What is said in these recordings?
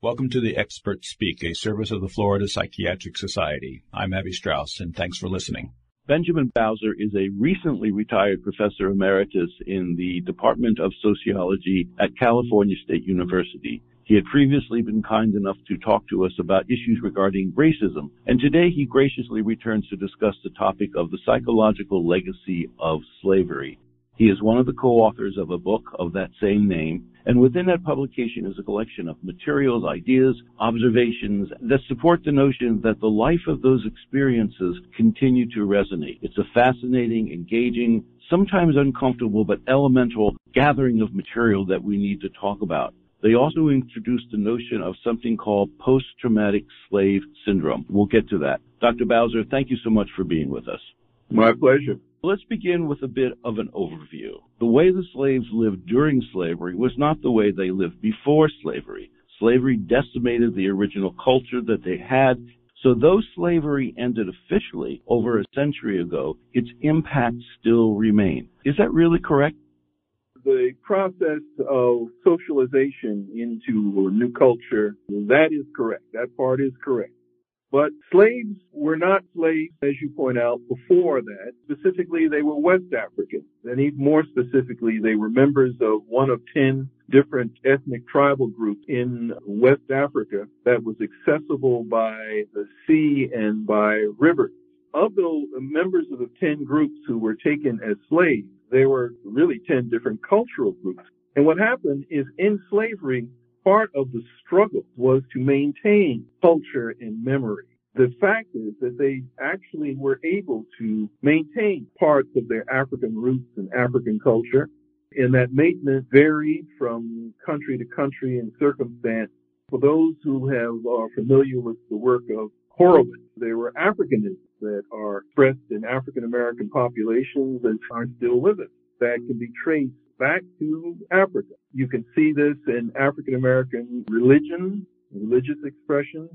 Welcome to the Experts Speak, a service of the Florida Psychiatric Society. I'm Avi Strauss, and thanks for listening. Benjamin Bowser is a recently retired professor emeritus in the Department of Sociology at California State University. He had previously been kind enough to talk to us about issues regarding racism, and today he graciously returns to discuss the topic of the psychological legacy of slavery. He is one of the co-authors of a book of that same name, and within that publication is a collection of materials, ideas, observations that support the notion that the life of those experiences continue to resonate. It's a fascinating, engaging, sometimes uncomfortable, but elemental gathering of material that we need to talk about. They also introduced the notion of something called post-traumatic slave syndrome. We'll get to that. Dr. Bowser, thank you so much for being with us. My pleasure. Let's begin with a bit of an overview. The way the slaves lived during slavery was not the way they lived before slavery. Slavery decimated the original culture that they had. So though slavery ended officially over a century ago, its impact still remained. Is that really correct? The process of socialization into a new culture, that is correct. That part is correct. But slaves were not slaves, as you point out, before that. Specifically, they were West Africans. And even more specifically, they were members of one of 10 different ethnic tribal groups in West Africa that was accessible by the sea and by river. Of the members of the 10 groups who were taken as slaves, there were really 10 different cultural groups. And what happened is in slavery, part of the struggle was to maintain culture and memory. The fact is that they actually were able to maintain parts of their African roots and African culture, and that maintenance varied from country to country and circumstance. For those who have are familiar with the work of Herskovits, there were Africanisms that are expressed in African American populations and are still with us that can be traced back to Africa. You can see this in African American religion, religious expression.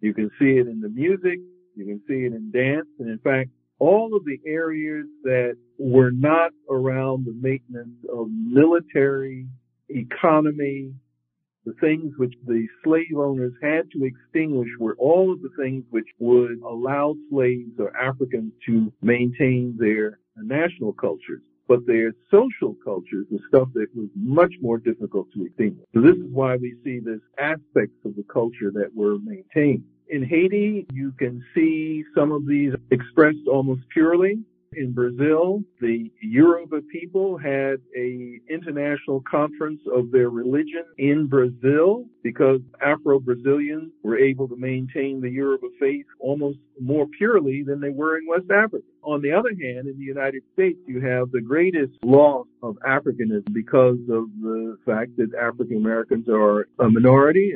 You can see it in the music. You can see it in dance. And in fact, all of the areas that were not around the maintenance of military, economy, the things which the slave owners had to extinguish were all of the things which would allow slaves or Africans to maintain their national cultures but their social cultures the stuff that was much more difficult to extinguish. So this is why we see this aspects of the culture that were maintained. In Haiti, you can see some of these expressed almost purely in Brazil, the Yoruba people had a international conference of their religion in Brazil because Afro-Brazilians were able to maintain the Yoruba faith almost more purely than they were in West Africa. On the other hand, in the United States, you have the greatest loss of Africanism because of the fact that African Americans are a minority,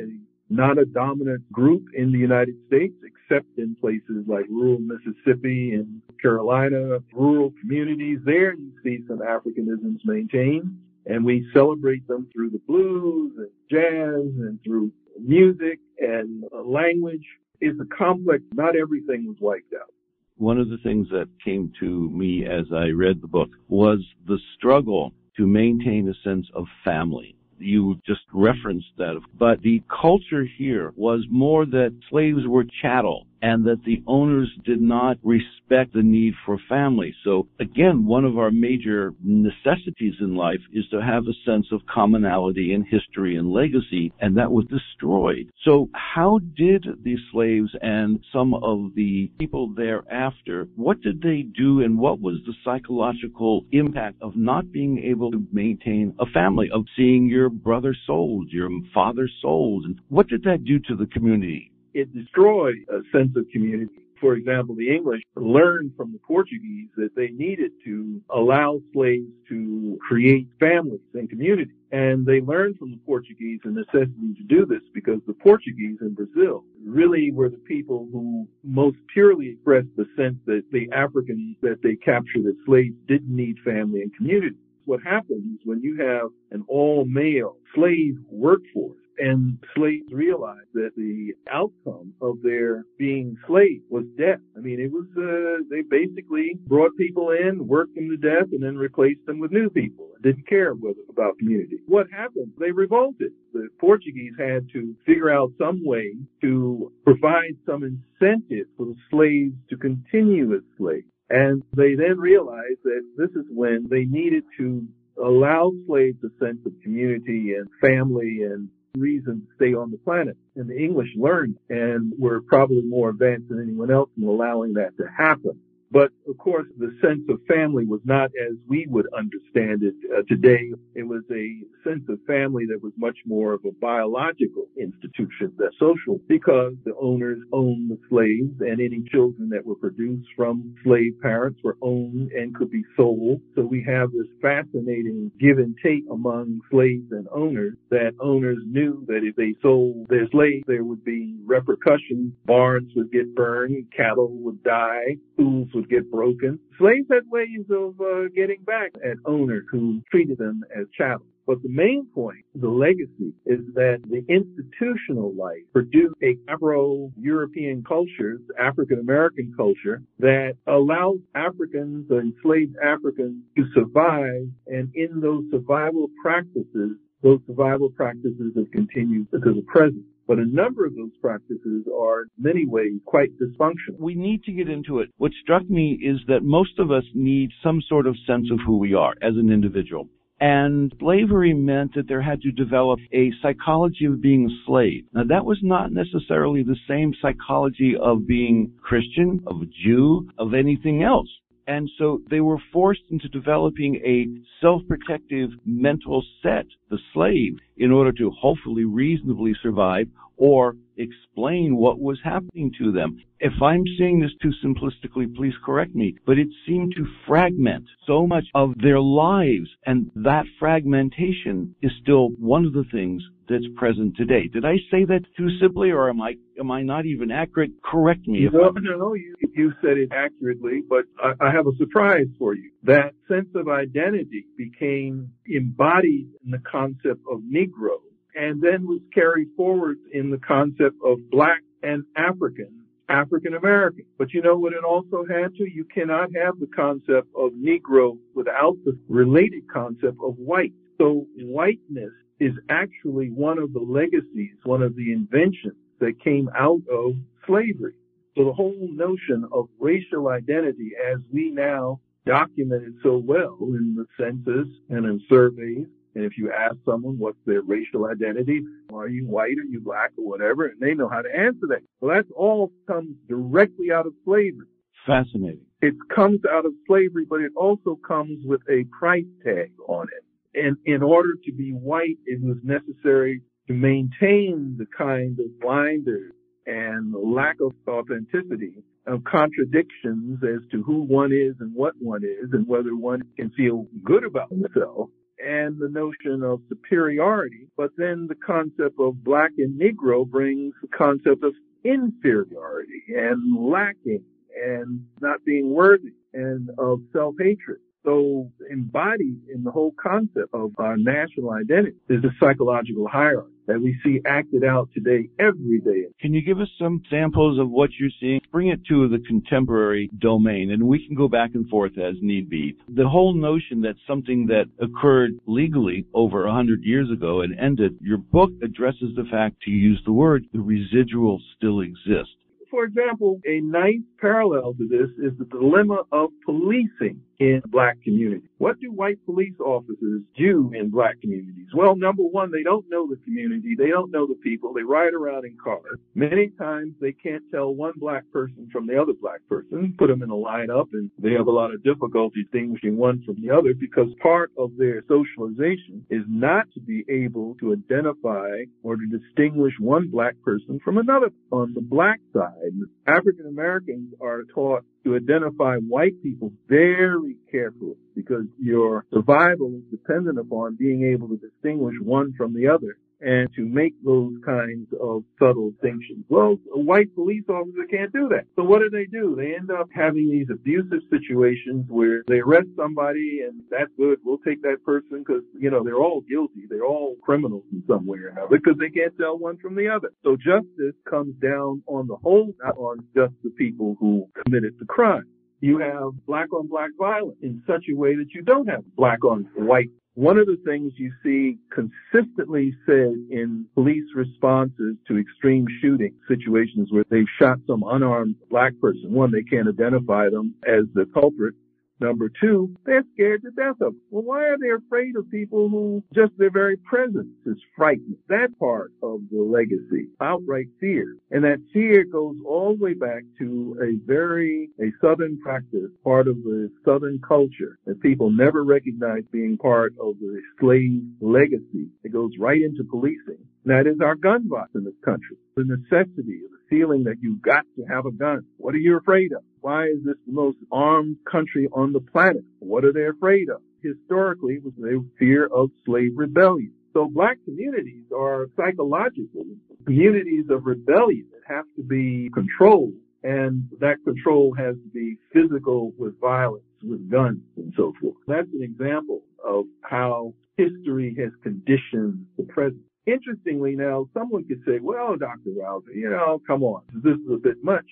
not a dominant group in the United States, except in places like rural Mississippi and Carolina, rural communities. There you see some Africanisms maintained, and we celebrate them through the blues and jazz and through music and language. It's a complex, not everything was wiped out. One of the things that came to me as I read the book was the struggle to maintain a sense of family you just referenced that. But the culture here was more that slaves were chattel and that the owners did not respect the need for family. So again, one of our major necessities in life is to have a sense of commonality and history and legacy, and that was destroyed. So how did the slaves and some of the people thereafter, what did they do and what was the psychological impact of not being able to maintain a family, of seeing your brother sold, your father sold, and what did that do to the community? It destroyed a sense of community. For example, the English learned from the Portuguese that they needed to allow slaves to create families and communities. And they learned from the Portuguese the necessity to do this because the Portuguese in Brazil really were the people who most purely expressed the sense that the Africans that they captured as slaves didn't need family and community. What happens when you have an all male slave workforce and slaves realized that the outcome of their being slaves was death. I mean, it was, uh, they basically brought people in, worked them to death, and then replaced them with new people. Didn't care about community. What happened? They revolted. The Portuguese had to figure out some way to provide some incentive for the slaves to continue as slaves. And they then realized that this is when they needed to allow slaves a sense of community and family and reason to stay on the planet. And the English learned and were probably more advanced than anyone else in allowing that to happen. But of course, the sense of family was not as we would understand it uh, today. It was a sense of family that was much more of a biological institution than social because the owners owned the slaves and any children that were produced from slave parents were owned and could be sold. So we have this fascinating give and take among slaves and owners that owners knew that if they sold their slaves, there would be repercussions. Barns would get burned, cattle would die, schools would get broken. Slaves had ways of uh, getting back at owners who treated them as chattel. But the main point, the legacy, is that the institutional life produced a Afro-European culture, African American culture, that allows Africans, enslaved Africans, to survive. And in those survival practices, those survival practices have continued to the present. But a number of those practices are in many ways quite dysfunctional. We need to get into it. What struck me is that most of us need some sort of sense of who we are as an individual. And slavery meant that there had to develop a psychology of being a slave. Now that was not necessarily the same psychology of being Christian, of a Jew, of anything else. And so they were forced into developing a self-protective mental set, the slave, in order to hopefully reasonably survive or explain what was happening to them. If I'm saying this too simplistically, please correct me, but it seemed to fragment so much of their lives, and that fragmentation is still one of the things that's present today. Did I say that too simply, or am I am I not even accurate? Correct me. no, no, no, you you said it accurately, but I, I have a surprise for you. That sense of identity became embodied in the concept of Negro and then was carried forward in the concept of black and African, African American. But you know what it also had to? You cannot have the concept of Negro without the related concept of white. So whiteness is actually one of the legacies, one of the inventions that came out of slavery. So the whole notion of racial identity as we now document it so well in the census and in surveys and if you ask someone what's their racial identity, are you white, are you black, or whatever, and they know how to answer that. Well, that's all comes directly out of slavery. Fascinating. It comes out of slavery, but it also comes with a price tag on it. And in order to be white, it was necessary to maintain the kind of blinders and lack of authenticity of contradictions as to who one is and what one is and whether one can feel good about themselves and the notion of superiority, but then the concept of black and Negro brings the concept of inferiority and lacking and not being worthy and of self-hatred. So embodied in the whole concept of our national identity is a psychological hierarchy that we see acted out today every day. Can you give us some samples of what you're seeing? Bring it to the contemporary domain and we can go back and forth as need be. The whole notion that something that occurred legally over a hundred years ago and ended, your book addresses the fact, to use the word, the residual still exists. For example, a nice parallel to this is the dilemma of policing in black communities. What do white police officers do in black communities? Well, number one, they don't know the community. They don't know the people. They ride around in cars. Many times they can't tell one black person from the other black person, put them in a lineup, and they have a lot of difficulty distinguishing one from the other because part of their socialization is not to be able to identify or to distinguish one black person from another. On the black side, African Americans are taught to identify white people very carefully because your survival is dependent upon being able to distinguish one from the other and to make those kinds of subtle distinctions. Well, a white police officer can't do that. So what do they do? They end up having these abusive situations where they arrest somebody and that's good. We'll take that person because, you know, they're all guilty. They're all criminals in some way or another because they can't tell one from the other. So justice comes down on the whole, not on just the people who committed the crime you have black on black violence in such a way that you don't have black on white One of the things you see consistently said in police responses to extreme shooting situations where they've shot some unarmed black person, one, they can't identify them as the culprit, Number two, they're scared to death of them. Well, why are they afraid of people who just their very presence is frightening? That part of the legacy, outright fear. And that fear goes all the way back to a very, a Southern practice, part of the Southern culture that people never recognized being part of the slave legacy. It goes right into policing. That is our gun violence in this country. The necessity of the feeling that you've got to have a gun. What are you afraid of? Why is this the most armed country on the planet? What are they afraid of? Historically, it was the fear of slave rebellion. So black communities are psychological communities of rebellion that have to be controlled and that control has to be physical with violence, with guns and so forth. That's an example of how history has conditioned the present. Interestingly, now someone could say, well, Dr. Bowser, you know, come on, this is a bit much.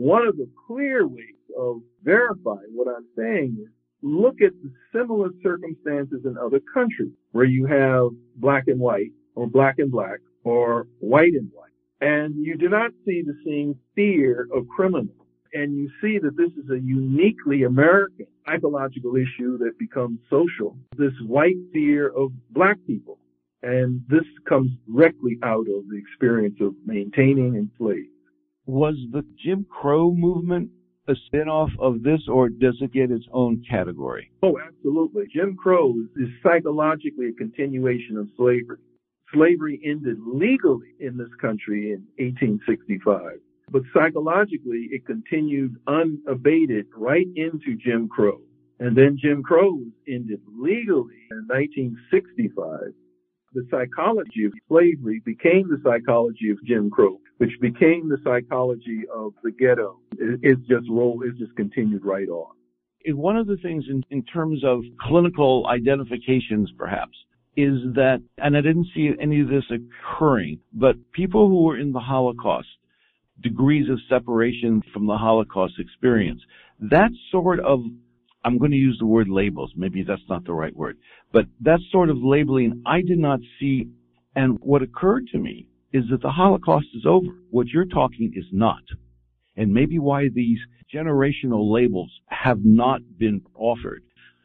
One of the clear ways of verifying what I'm saying is look at the similar circumstances in other countries where you have black and white or black and black or white and white. And you do not see the same fear of criminals. And you see that this is a uniquely American psychological issue that becomes social. This white fear of black people. And this comes directly out of the experience of maintaining enslaved. Was the Jim Crow movement a spinoff of this, or does it get its own category? Oh, absolutely. Jim Crow is psychologically a continuation of slavery. Slavery ended legally in this country in 1865, but psychologically it continued unabated right into Jim Crow. And then Jim Crow ended legally in 1965 the psychology of slavery became the psychology of Jim Crow, which became the psychology of the ghetto. It's just roll, it's just continued right on. One of the things in, in terms of clinical identifications, perhaps, is that, and I didn't see any of this occurring, but people who were in the Holocaust, degrees of separation from the Holocaust experience, that sort of I'm going to use the word labels. Maybe that's not the right word, but that sort of labeling I did not see. And what occurred to me is that the Holocaust is over. What you're talking is not. And maybe why these generational labels have not been offered.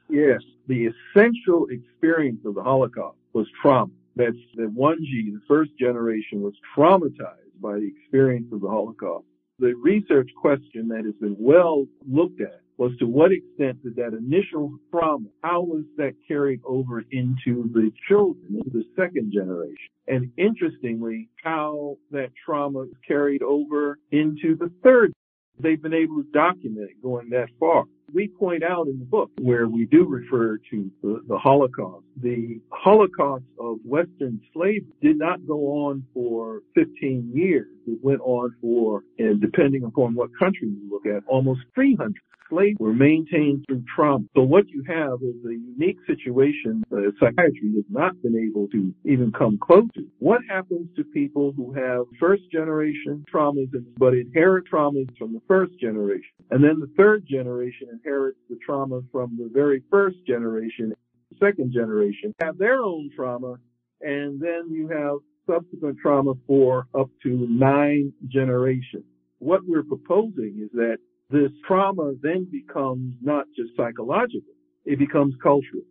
Yes, the essential experience of the Holocaust was trauma. That's the 1G, the first generation was traumatized by the experience of the Holocaust. The research question that has been well looked at was to what extent did that initial trauma, how was that carried over into the children, into the second generation? And interestingly, how that trauma is carried over into the third. They've been able to document it going that far. We point out in the book where we do refer to the, the Holocaust. The Holocaust of Western slavery did not go on for 15 years. It went on for, and depending upon what country you look at, almost 300 were maintained through trauma. So what you have is a unique situation that psychiatry has not been able to even come close to. What happens to people who have first generation traumas but inherit traumas from the first generation? And then the third generation inherits the trauma from the very first generation, second generation, have their own trauma, and then you have subsequent trauma for up to nine generations. What we're proposing is that this trauma then becomes not just psychological, it becomes cultural.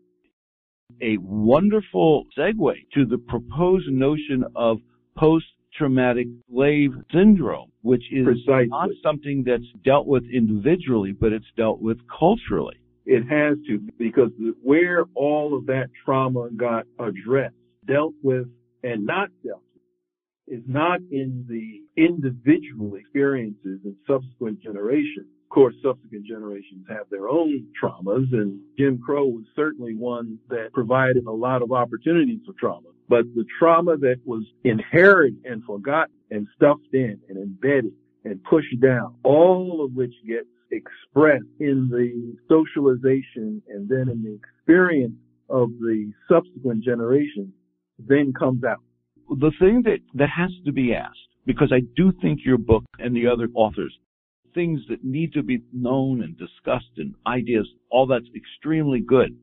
A wonderful segue to the proposed notion of post-traumatic slave syndrome, which is Precisely. not something that's dealt with individually, but it's dealt with culturally. It has to, because where all of that trauma got addressed, dealt with, and not dealt is not in the individual experiences in subsequent generations. Of course, subsequent generations have their own traumas, and Jim Crow was certainly one that provided a lot of opportunities for trauma. But the trauma that was inherited and forgotten and stuffed in and embedded and pushed down, all of which gets expressed in the socialization and then in the experience of the subsequent generations, then comes out the thing that, that has to be asked, because I do think your book and the other authors, things that need to be known and discussed and ideas, all that's extremely good.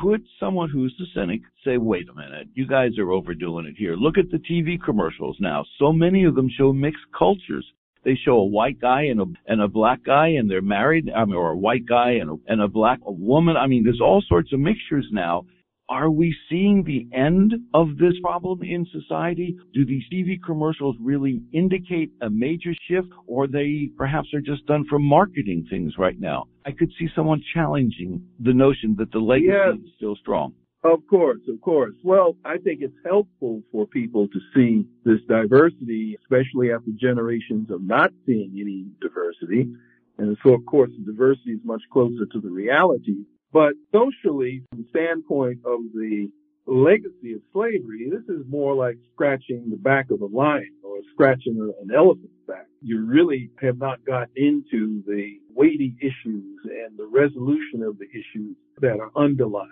could someone who's a cynic say, wait a minute, you guys are overdoing it here. Look at the TV commercials now. So many of them show mixed cultures. They show a white guy and a and a black guy, and they're married, I mean, or a white guy and a, and a black a woman. I mean, there's all sorts of mixtures now. Are we seeing the end of this problem in society? Do these TV commercials really indicate a major shift or they perhaps are just done for marketing things right now? I could see someone challenging the notion that the legacy yes. is still strong. Of course, of course. Well, I think it's helpful for people to see this diversity, especially after generations of not seeing any diversity. And so, of course, the diversity is much closer to the reality but socially, from the standpoint of the legacy of slavery, this is more like scratching the back of a lion or scratching an elephant's back. You really have not got into the weighty issues and the resolution of the issues that are underlying.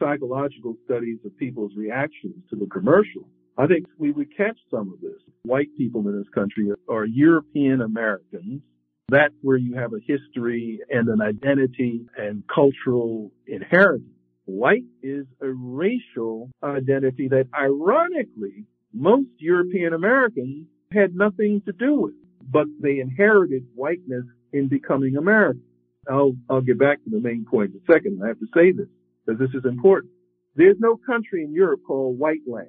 Psychological studies of people's reactions to the commercial. I think we would catch some of this. White people in this country are European Americans that's where you have a history and an identity and cultural inheritance. White is a racial identity that ironically most European Americans had nothing to do with, but they inherited whiteness in becoming American. I'll, I'll get back to the main point in a second. I have to say this because this is important. There's no country in Europe called white land.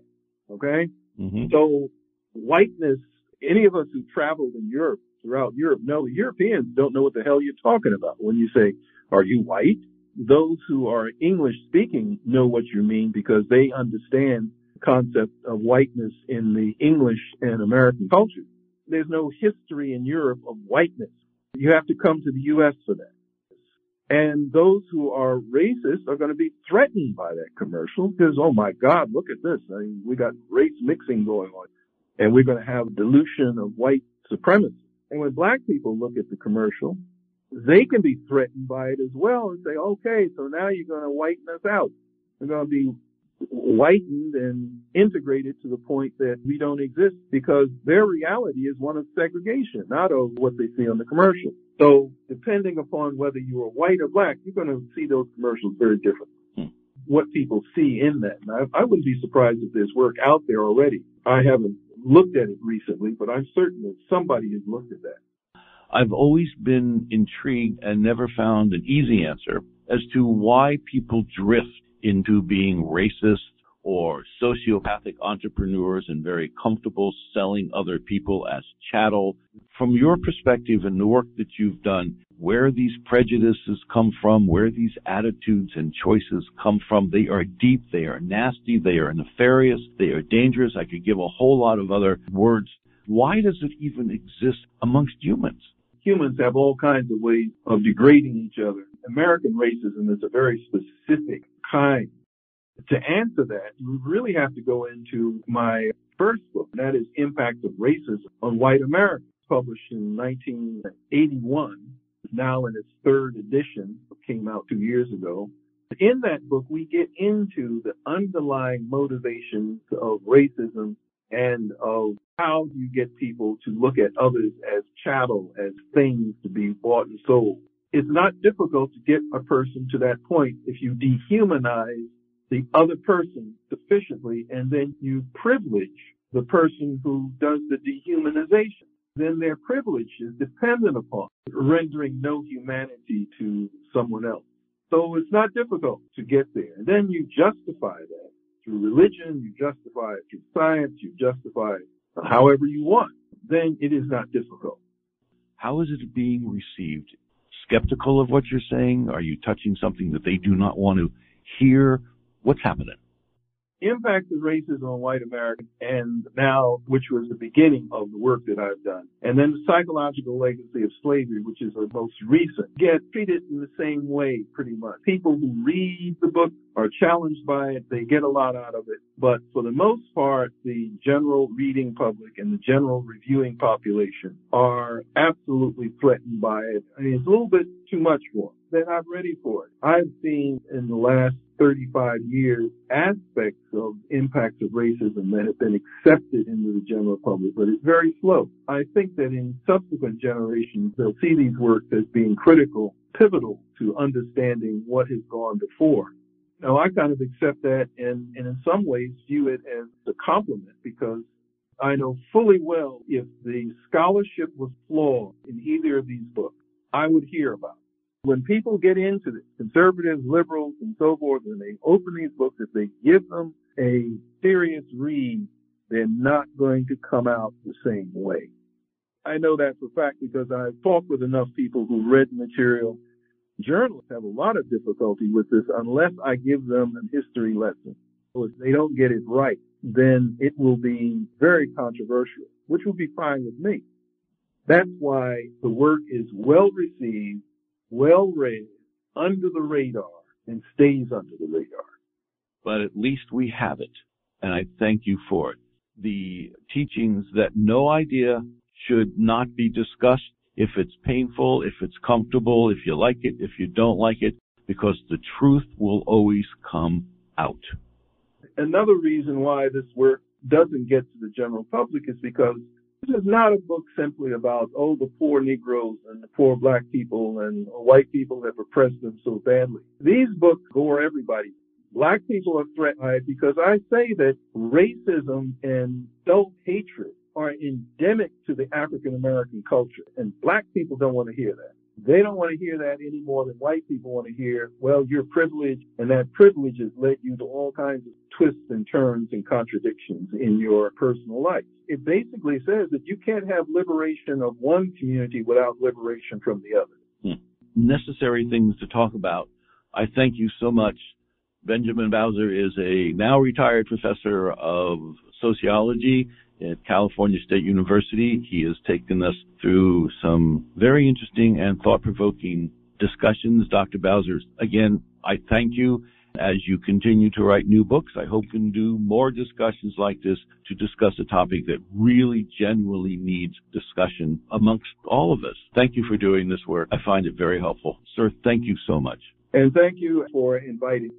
Okay. Mm-hmm. So whiteness, any of us who traveled in Europe throughout Europe the Europeans don't know what the hell you're talking about when you say, are you white? Those who are English speaking know what you mean because they understand the concept of whiteness in the English and American culture. There's no history in Europe of whiteness. You have to come to the U.S. for that. And those who are racist are going to be threatened by that commercial because, oh my God, look at this. I mean, we got race mixing going on and we're going to have dilution of white supremacy. And when black people look at the commercial, they can be threatened by it as well and say, okay, so now you're going to whiten us out. We're going to be whitened and integrated to the point that we don't exist because their reality is one of segregation, not of what they see on the commercial. So depending upon whether you are white or black, you're going to see those commercials very different. Hmm. What people see in that. I, I wouldn't be surprised if there's work out there already. I haven't looked at it recently, but I'm certain that somebody has looked at that. I've always been intrigued and never found an easy answer as to why people drift into being racist or sociopathic entrepreneurs and very comfortable selling other people as chattel. From your perspective and the work that you've done, where these prejudices come from, where these attitudes and choices come from, they are deep, they are nasty, they are nefarious, they are dangerous. I could give a whole lot of other words. Why does it even exist amongst humans? Humans have all kinds of ways of degrading each other. American racism is a very specific kind to answer that, you really have to go into my first book, that is Impact of Racism on White America, published in 1981, now in its third edition, came out two years ago. In that book, we get into the underlying motivations of racism and of how you get people to look at others as chattel, as things to be bought and sold. It's not difficult to get a person to that point if you dehumanize the other person sufficiently and then you privilege the person who does the dehumanization. Then their privilege is dependent upon rendering no humanity to someone else. So it's not difficult to get there. And then you justify that through religion, you justify it through science, you justify it however you want. Then it is not difficult. How is it being received? Skeptical of what you're saying? Are you touching something that they do not want to hear? What's happening? Impact of racism on white Americans and now, which was the beginning of the work that I've done. And then the psychological legacy of slavery, which is the most recent, get treated in the same way pretty much. People who read the book are challenged by it. They get a lot out of it. But for the most part, the general reading public and the general reviewing population are absolutely threatened by it. I mean, it's a little bit too much for them. Not ready for it. I've seen in the last 35 years aspects of impacts of racism that have been accepted into the general public, but it's very slow. I think that in subsequent generations, they'll see these works as being critical, pivotal to understanding what has gone before. Now, I kind of accept that and, and in some ways view it as a compliment because I know fully well if the scholarship was flawed in either of these books, I would hear about it. When people get into this, conservatives, liberals, and so forth, and they open these books, if they give them a serious read, they're not going to come out the same way. I know that for a fact because I've talked with enough people who read material. Journalists have a lot of difficulty with this unless I give them a history lesson. So if they don't get it right, then it will be very controversial, which will be fine with me. That's why the work is well received, well read, under the radar, and stays under the radar. But at least we have it, and I thank you for it. The teachings that no idea should not be discussed if it's painful, if it's comfortable, if you like it, if you don't like it, because the truth will always come out. Another reason why this work doesn't get to the general public is because this is not a book simply about, oh, the poor Negroes and the poor black people and white people have oppressed them so badly. These books gore everybody. Black people are threatened because I say that racism and self-hatred are endemic to the African American culture, and black people don't want to hear that. They don't want to hear that any more than white people want to hear, well, you're privileged, and that privilege has led you to all kinds of twists and turns and contradictions in your personal life. It basically says that you can't have liberation of one community without liberation from the other. Hmm. Necessary things to talk about. I thank you so much. Benjamin Bowser is a now retired professor of sociology at California State University. He has taken us through some very interesting and thought-provoking discussions. Dr. Bowser, again, I thank you. As you continue to write new books, I hope you can do more discussions like this to discuss a topic that really genuinely needs discussion amongst all of us. Thank you for doing this work. I find it very helpful. Sir, thank you so much. And thank you for inviting